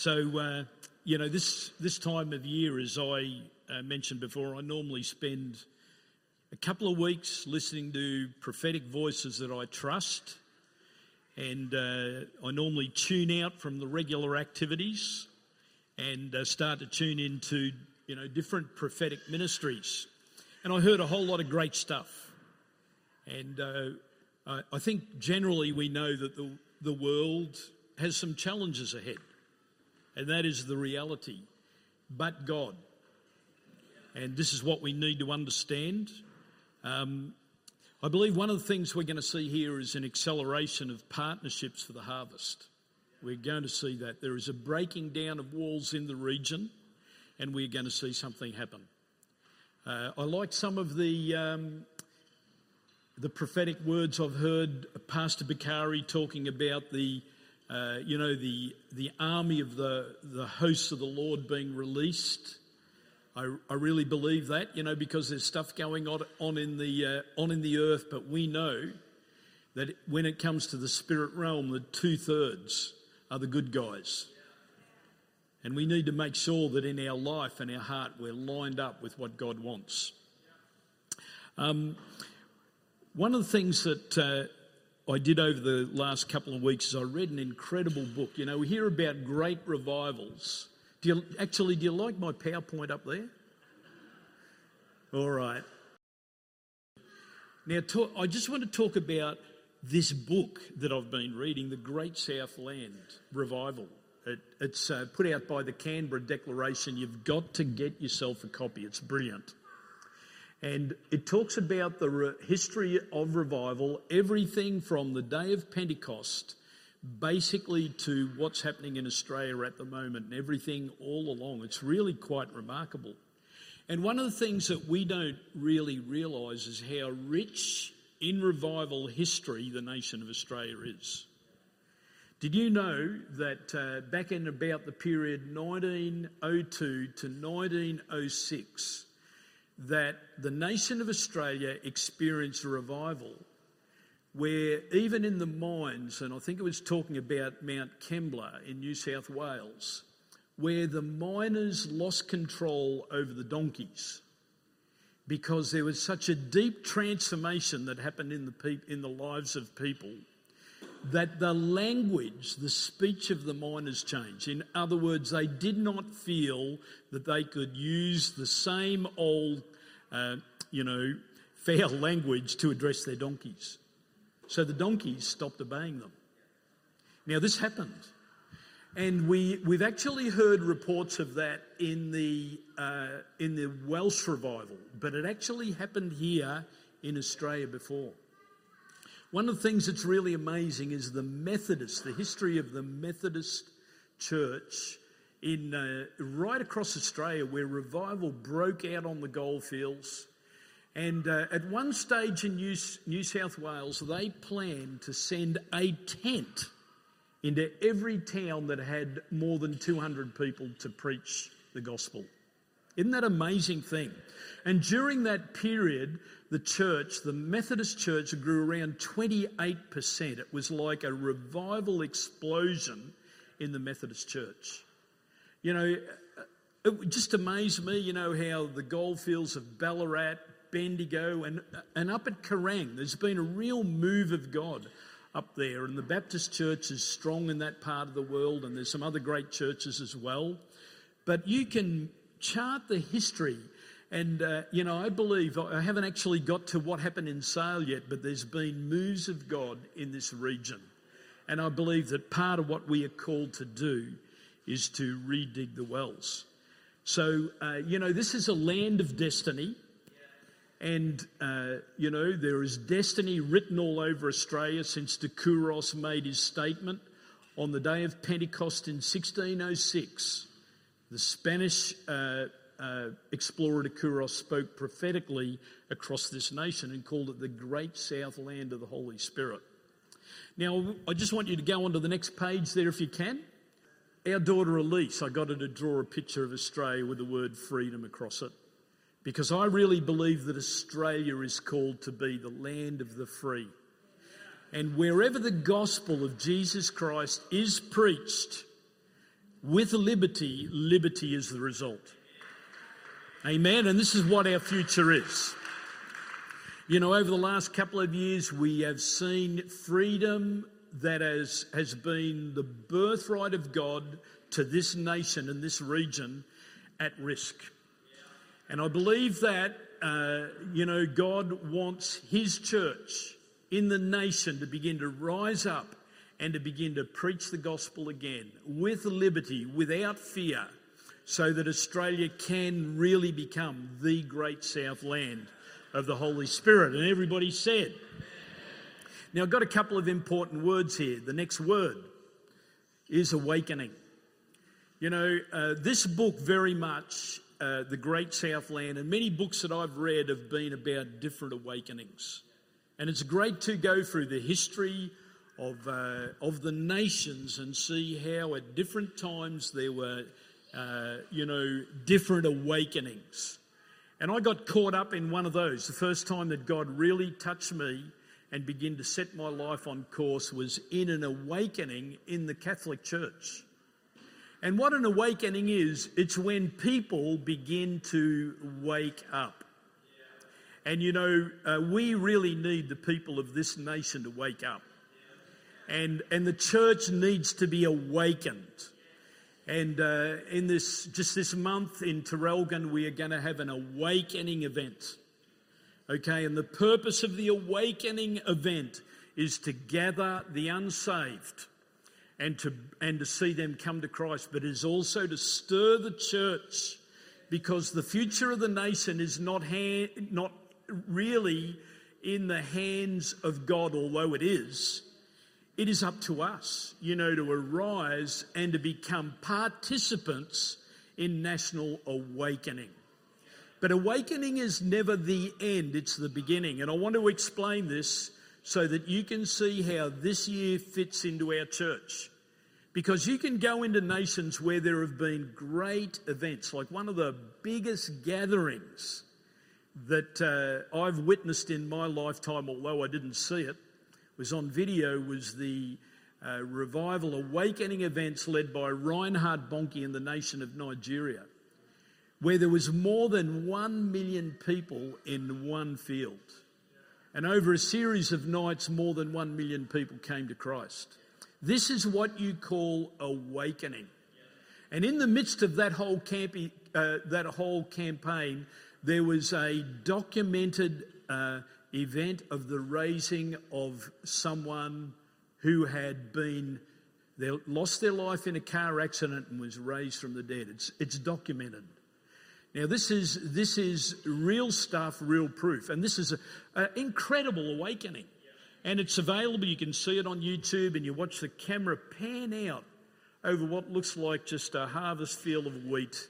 So, uh, you know, this, this time of year, as I uh, mentioned before, I normally spend a couple of weeks listening to prophetic voices that I trust. And uh, I normally tune out from the regular activities and uh, start to tune into, you know, different prophetic ministries. And I heard a whole lot of great stuff. And uh, I think generally we know that the, the world has some challenges ahead and that is the reality. But God. And this is what we need to understand. Um, I believe one of the things we're going to see here is an acceleration of partnerships for the harvest. We're going to see that. There is a breaking down of walls in the region, and we're going to see something happen. Uh, I like some of the. Um, the prophetic words I've heard Pastor Bakari talking about the uh, you know, the, the army of the, the hosts of the Lord being released. I, I really believe that, you know, because there's stuff going on, on, in the, uh, on in the earth, but we know that when it comes to the spirit realm, the two thirds are the good guys. And we need to make sure that in our life and our heart we're lined up with what God wants. Um, one of the things that uh, I did over the last couple of weeks is I read an incredible book. You know, we hear about great revivals. Do you actually do you like my PowerPoint up there? All right. Now, talk, I just want to talk about this book that I've been reading, The Great Southland Revival. It, it's uh, put out by the Canberra Declaration. You've got to get yourself a copy. It's brilliant. And it talks about the re- history of revival, everything from the day of Pentecost, basically to what's happening in Australia at the moment, and everything all along. It's really quite remarkable. And one of the things that we don't really realise is how rich in revival history the nation of Australia is. Did you know that uh, back in about the period 1902 to 1906, that the nation of Australia experienced a revival where even in the mines, and I think it was talking about Mount Kembla in New South Wales, where the miners lost control over the donkeys because there was such a deep transformation that happened in the, pe- in the lives of people that the language, the speech of the miners changed. In other words, they did not feel that they could use the same old, uh, you know, foul language to address their donkeys. So the donkeys stopped obeying them. Now, this happened. And we, we've actually heard reports of that in the, uh, in the Welsh revival, but it actually happened here in Australia before. One of the things that's really amazing is the Methodist, the history of the Methodist Church in uh, right across Australia, where revival broke out on the goldfields. And uh, at one stage in New, New South Wales, they planned to send a tent into every town that had more than 200 people to preach the gospel. Isn't that amazing thing? And during that period, the church, the Methodist church, grew around 28%. It was like a revival explosion in the Methodist church. You know, it just amazed me, you know, how the goldfields of Ballarat, Bendigo, and, and up at Kerang, there's been a real move of God up there. And the Baptist church is strong in that part of the world, and there's some other great churches as well. But you can chart the history and, uh, you know, I believe, I haven't actually got to what happened in Sale yet, but there's been moves of God in this region. And I believe that part of what we are called to do is to redig the wells. So, uh, you know, this is a land of destiny. And, uh, you know, there is destiny written all over Australia since de Quiros made his statement on the day of Pentecost in 1606. The Spanish uh, uh, explorer de Quiros spoke prophetically across this nation and called it the Great South Land of the Holy Spirit. Now, I just want you to go on to the next page there if you can. Our daughter Elise, I got her to draw a picture of Australia with the word freedom across it because I really believe that Australia is called to be the land of the free. And wherever the gospel of Jesus Christ is preached, With liberty, liberty is the result. Amen. And this is what our future is. You know, over the last couple of years, we have seen freedom that has, has been the birthright of God to this nation and this region at risk. And I believe that, uh, you know, God wants His church in the nation to begin to rise up and to begin to preach the gospel again with liberty, without fear, so that Australia can really become the great south land of the Holy Spirit. And everybody said, now, I've got a couple of important words here. The next word is awakening. You know, uh, this book very much, uh, The Great Southland, and many books that I've read have been about different awakenings. And it's great to go through the history of, uh, of the nations and see how at different times there were, uh, you know, different awakenings. And I got caught up in one of those. The first time that God really touched me and begin to set my life on course was in an awakening in the Catholic Church. And what an awakening is, it's when people begin to wake up. And you know, uh, we really need the people of this nation to wake up. And, and the church needs to be awakened. And uh, in this, just this month in Traralgon, we are going to have an awakening event. Okay, and the purpose of the awakening event is to gather the unsaved and to, and to see them come to Christ, but is also to stir the church because the future of the nation is not, hand, not really in the hands of God, although it is. It is up to us, you know, to arise and to become participants in national awakening. But awakening is never the end, it's the beginning. And I want to explain this so that you can see how this year fits into our church. Because you can go into nations where there have been great events, like one of the biggest gatherings that uh, I've witnessed in my lifetime, although I didn't see it, was on video, was the uh, revival awakening events led by Reinhard Bonnke in the nation of Nigeria where there was more than one million people in one field. And over a series of nights, more than one million people came to Christ. This is what you call awakening. And in the midst of that whole, campi- uh, that whole campaign, there was a documented uh, event of the raising of someone who had been lost their life in a car accident and was raised from the dead. It's, it's documented. Now, this is, this is real stuff, real proof. And this is an incredible awakening. And it's available. You can see it on YouTube and you watch the camera pan out over what looks like just a harvest field of wheat.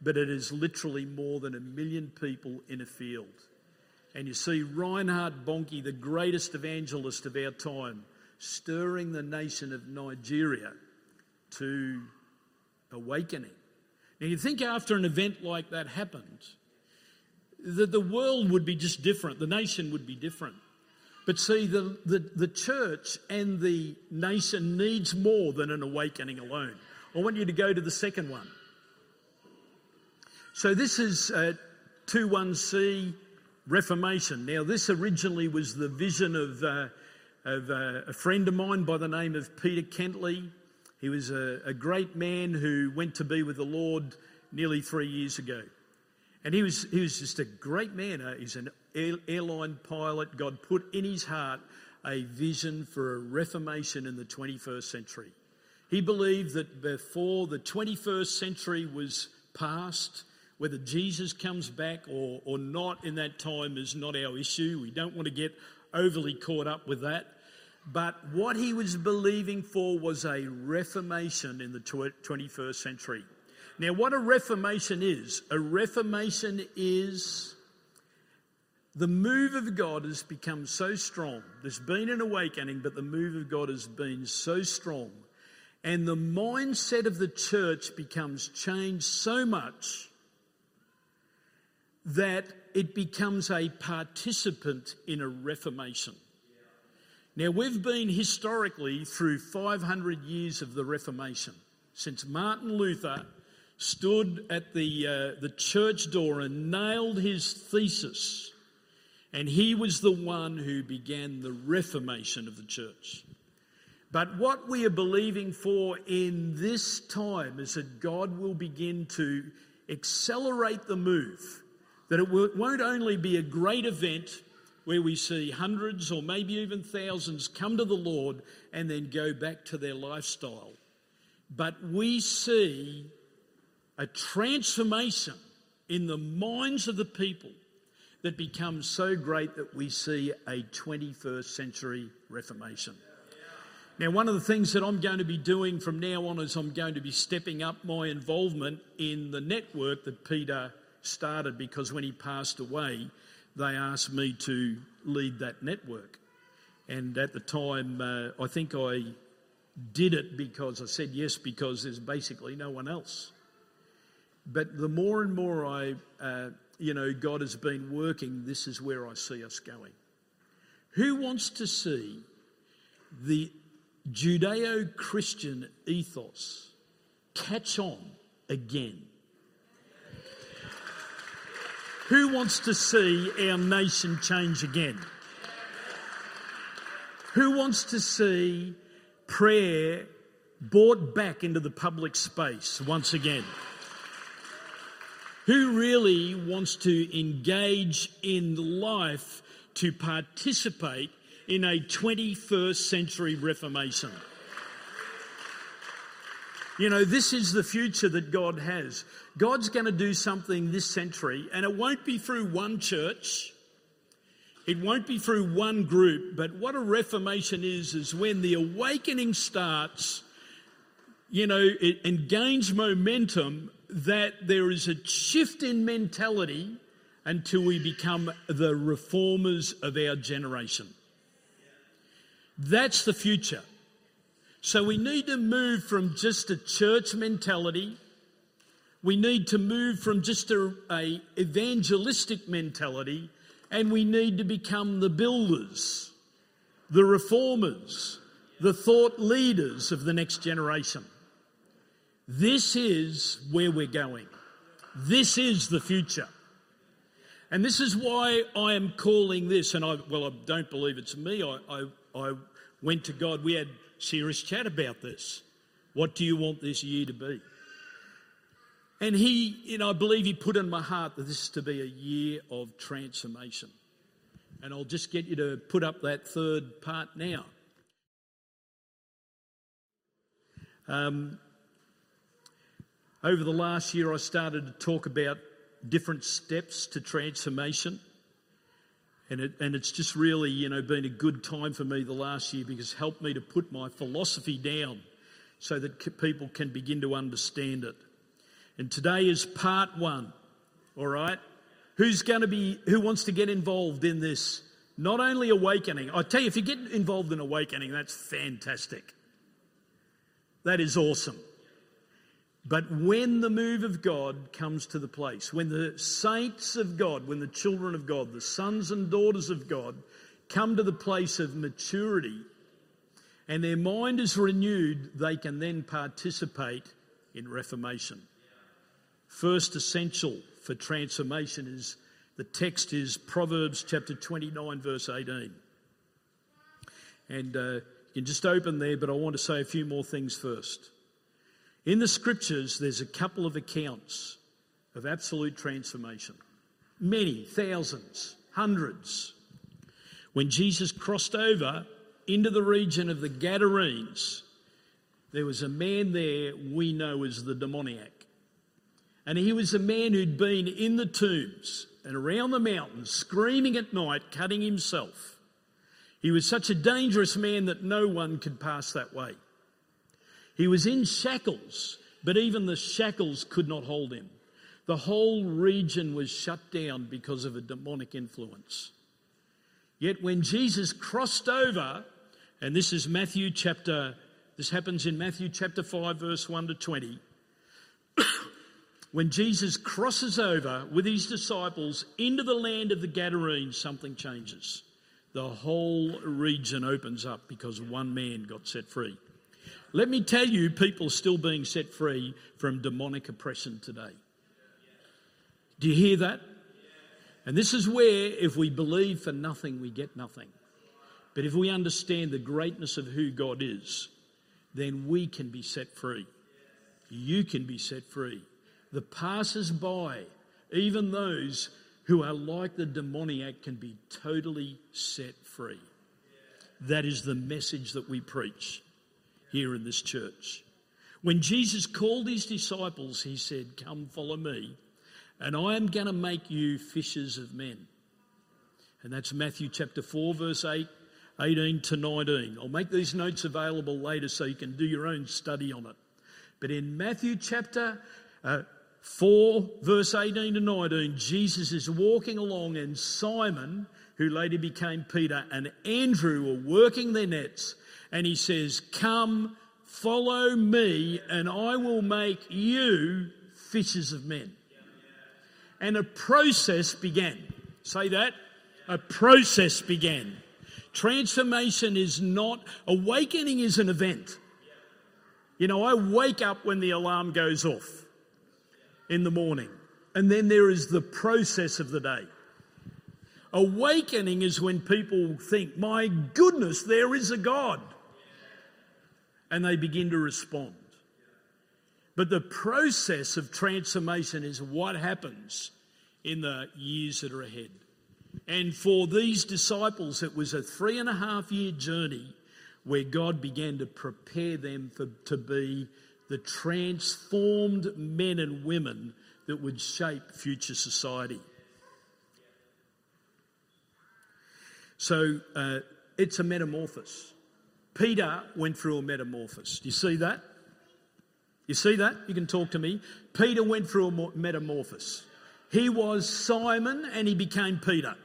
But it is literally more than a million people in a field. And you see Reinhard Bonnke, the greatest evangelist of our time, stirring the nation of Nigeria to awakening. Now, you think after an event like that happened, that the world would be just different, the nation would be different. But see, the, the, the church and the nation needs more than an awakening alone. I want you to go to the second one. So, this is uh, 21C Reformation. Now, this originally was the vision of, uh, of uh, a friend of mine by the name of Peter Kentley. He was a, a great man who went to be with the Lord nearly three years ago. And he was, he was just a great man. Uh, he's an air, airline pilot. God put in his heart a vision for a reformation in the 21st century. He believed that before the 21st century was past, whether Jesus comes back or, or not in that time is not our issue. We don't want to get overly caught up with that. But what he was believing for was a reformation in the 21st century. Now, what a reformation is a reformation is the move of God has become so strong. There's been an awakening, but the move of God has been so strong. And the mindset of the church becomes changed so much that it becomes a participant in a reformation. Now, we've been historically through 500 years of the Reformation. since Martin Luther stood at the, uh, the church door and nailed his thesis. And he was the one who began the reformation of the church. But what we are believing for in this time is that God will begin to accelerate the move. That it won't only be a great event where we see hundreds or maybe even thousands come to the Lord and then go back to their lifestyle, but we see a transformation in the minds of the people that becomes so great that we see a 21st century reformation. Now, one of the things that I'm going to be doing from now on is I'm going to be stepping up my involvement in the network that Peter started because when he passed away, they asked me to lead that network. And at the time, uh, I think I did it because I said yes because there's basically no one else. But the more and more I, uh, you know, God has been working, this is where I see us going. Who wants to see the Judeo Christian ethos catch on again? Who wants to see our nation change again? Who wants to see prayer brought back into the public space once again? Who really wants to engage in life to participate in a 21st century reformation? You know, this is the future that God has. God's going to do something this century, and it won't be through one church. It won't be through one group, but what a reformation is, is when the awakening starts, you know, it, and gains momentum, that there is a shift in mentality until we become the reformers of our generation. That's the future. So we need to move from just a church mentality. We need to move from just a, a evangelistic mentality and we need to become the builders, the reformers, the thought leaders of the next generation. This is where we're going. This is the future. And this is why I am calling this, and I, well, I don't believe it's me. I, I, I went to God. We had serious chat about this. What do you want this year to be? And he, you know, I believe he put in my heart that this is to be a year of transformation. And I'll just get you to put up that third part now. Um, over the last year, I started to talk about different steps to transformation. And, it, and it's just really, you know, been a good time for me the last year because it helped me to put my philosophy down so that people can begin to understand it. And today is part one, all right? Who's going to be, who wants to get involved in this? Not only awakening, I tell you, if you get involved in awakening, that's fantastic. That is awesome. But when the move of God comes to the place, when the saints of God, when the children of God, the sons and daughters of God come to the place of maturity and their mind is renewed, they can then participate in reformation. First essential for transformation is the text is Proverbs chapter 29, verse 18. And uh, you can just open there, but I want to say a few more things first. In the scriptures, there's a couple of accounts of absolute transformation. Many, thousands, hundreds. When Jesus crossed over into the region of the Gadarenes, there was a man there we know as the demoniac. And he was a man who'd been in the tombs and around the mountains, screaming at night, cutting himself. He was such a dangerous man that no one could pass that way. He was in shackles, but even the shackles could not hold him. The whole region was shut down because of a demonic influence. Yet when Jesus crossed over, and this is Matthew chapter, this happens in Matthew chapter 5, verse 1 to 20. when Jesus crosses over with his disciples into the land of the Gadarenes, something changes. The whole region opens up because one man got set free. Let me tell you, people are still being set free from demonic oppression today. Do you hear that? And this is where, if we believe for nothing, we get nothing. But if we understand the greatness of who God is, then we can be set free. You can be set free. The passers by, even those who are like the demoniac, can be totally set free. That is the message that we preach here in this church. When Jesus called his disciples, he said, Come follow me, and I am going to make you fishers of men. And that's Matthew chapter 4, verse 8, 18 to 19. I'll make these notes available later so you can do your own study on it. But in Matthew chapter uh, 4, verse 18 to 19, Jesus is walking along, and Simon, who later became Peter, and Andrew were working their nets. And he says, Come, follow me, and I will make you fishers of men. And a process began. Say that. A process began. Transformation is not, awakening is an event. You know, I wake up when the alarm goes off in the morning, and then there is the process of the day. Awakening is when people think, my goodness, there is a God. And they begin to respond. But the process of transformation is what happens in the years that are ahead. And for these disciples, it was a three and a half year journey where God began to prepare them for, to be the transformed men and women that would shape future society. So uh, it's a metamorphosis. Peter went through a metamorphosis. Do you see that? You see that? You can talk to me. Peter went through a metamorphosis. He was Simon and he became Peter.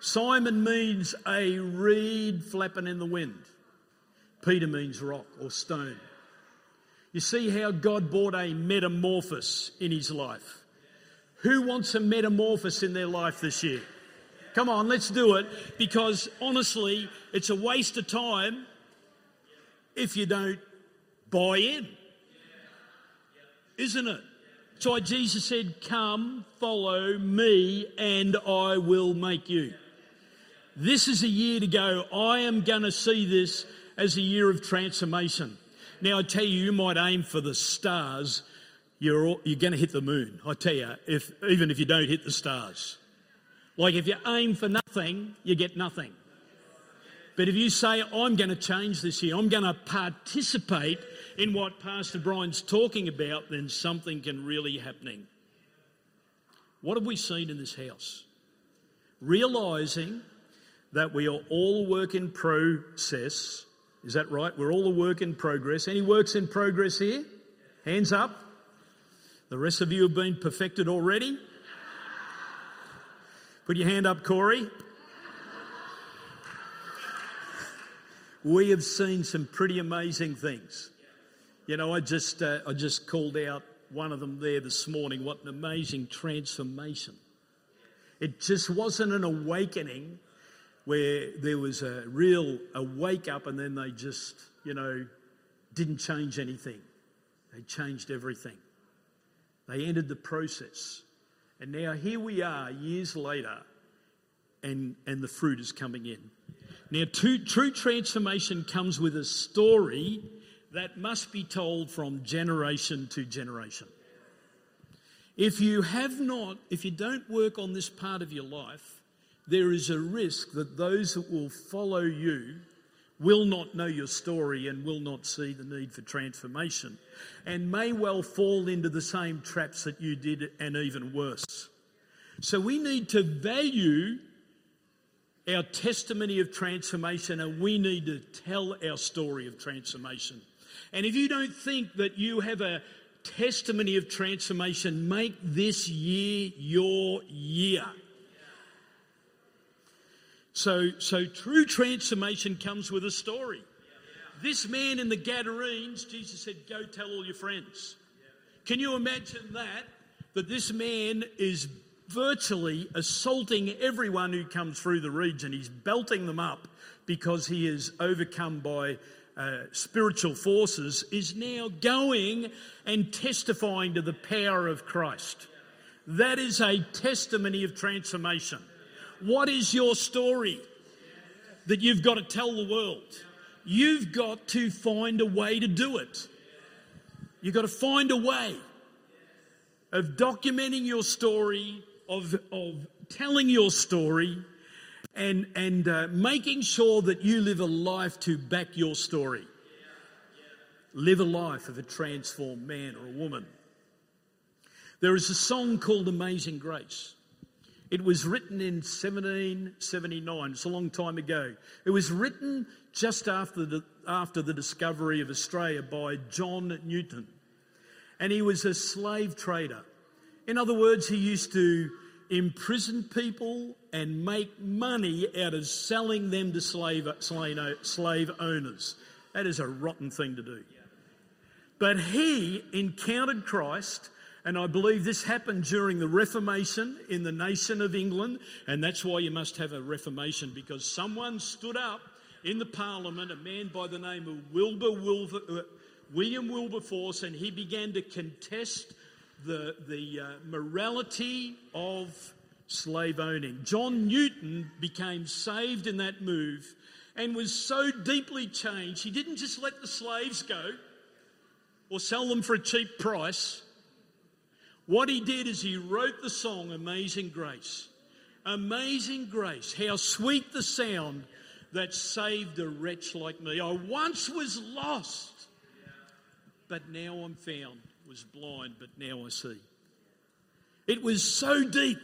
Simon means a reed flapping in the wind. Peter means rock or stone. You see how God brought a metamorphosis in his life. Who wants a metamorphosis in their life this year? Come on, let's do it because honestly, it's a waste of time if you don't buy in. Isn't it? That's why Jesus said, Come, follow me, and I will make you. This is a year to go. I am going to see this as a year of transformation. Now, I tell you, you might aim for the stars. You're, you're going to hit the moon. I tell you, if, even if you don't hit the stars. Like if you aim for nothing, you get nothing. But if you say, I'm going to change this year, I'm going to participate in what Pastor Brian's talking about, then something can really happening. What have we seen in this house? Realizing that we are all a work in process. Is that right? We're all a work in progress. Any works in progress here? Hands up. The rest of you have been perfected already. Put your hand up, Corey. We have seen some pretty amazing things. You know, I just uh, I just called out one of them there this morning. What an amazing transformation! It just wasn't an awakening where there was a real a wake up and then they just you know didn't change anything. They changed everything. They ended the process. And now here we are years later, and, and the fruit is coming in. Now, true, true transformation comes with a story that must be told from generation to generation. If you have not, if you don't work on this part of your life, there is a risk that those that will follow you will not know your story and will not see the need for transformation and may well fall into the same traps that you did and even worse. So we need to value our testimony of transformation and we need to tell our story of transformation. And if you don't think that you have a testimony of transformation, make this year your year. So, so true transformation comes with a story. This man in the Gadarenes, Jesus said, Go tell all your friends. Can you imagine that? That this man is virtually assaulting everyone who comes through the region. He's belting them up because he is overcome by uh, spiritual forces is now going and testifying to the power of Christ. That is a testimony of transformation. What is your story that you've got to tell the world? You've got to find a way to do it. You've got to find a way of documenting your story, of, of telling your story, and, and uh, making sure that you live a life to back your story. Live a life of a transformed man or a woman. There is a song called Amazing Grace. It was written in 1779. It's a long time ago. It was written just after the, after the discovery of Australia by John Newton. And he was a slave trader. In other words, he used to imprison people and make money out of selling them to slave, slave owners. That is a rotten thing to do. But he encountered Christ, and I believe this happened during the Reformation in the nation of England, and that's why you must have a Reformation because someone stood up in the Parliament, a man by the name of Wilbur Wilbur, uh, William Wilberforce, and he began to contest the, the uh, morality of slave owning. John Newton became saved in that move and was so deeply changed, he didn't just let the slaves go or sell them for a cheap price. What he did is he wrote the song Amazing Grace. Amazing Grace, how sweet the sound that saved a wretch like me. I once was lost, but now I'm found was blind, but now I see. It was so deep.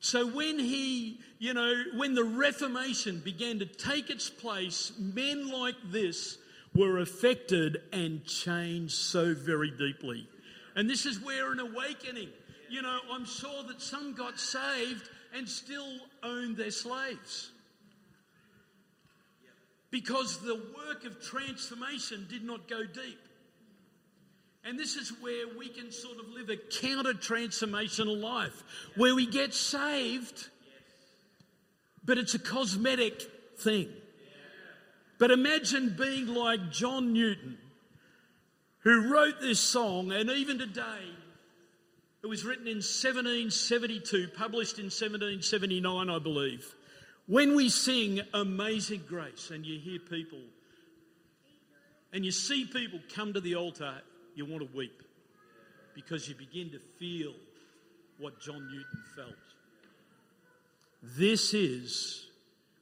So when he, you know, when the Reformation began to take its place, men like this were affected and changed so very deeply. And this is where an awakening, you know, I'm sure that some got saved and still owned their slaves. Because the work of transformation did not go deep. And this is where we can sort of live a counter transformational life, where we get saved, but it's a cosmetic thing. But imagine being like John Newton, who wrote this song, and even today, it was written in 1772, published in 1779, I believe. When we sing Amazing Grace, and you hear people, and you see people come to the altar you want to weep because you begin to feel what John Newton felt. This is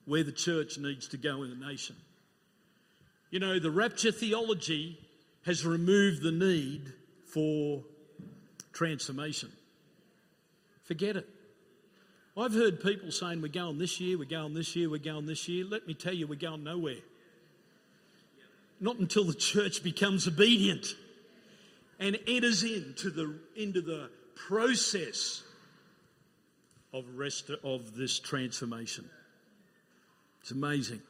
where the church needs to go in the nation. You know, the rapture theology has removed the need for transformation. Forget it. I've heard people saying, We're going this year, we're going this year, we're going this year. Let me tell you, we're going nowhere. Not until the church becomes obedient and enters into the, into the process of, rest, of this transformation. It's amazing.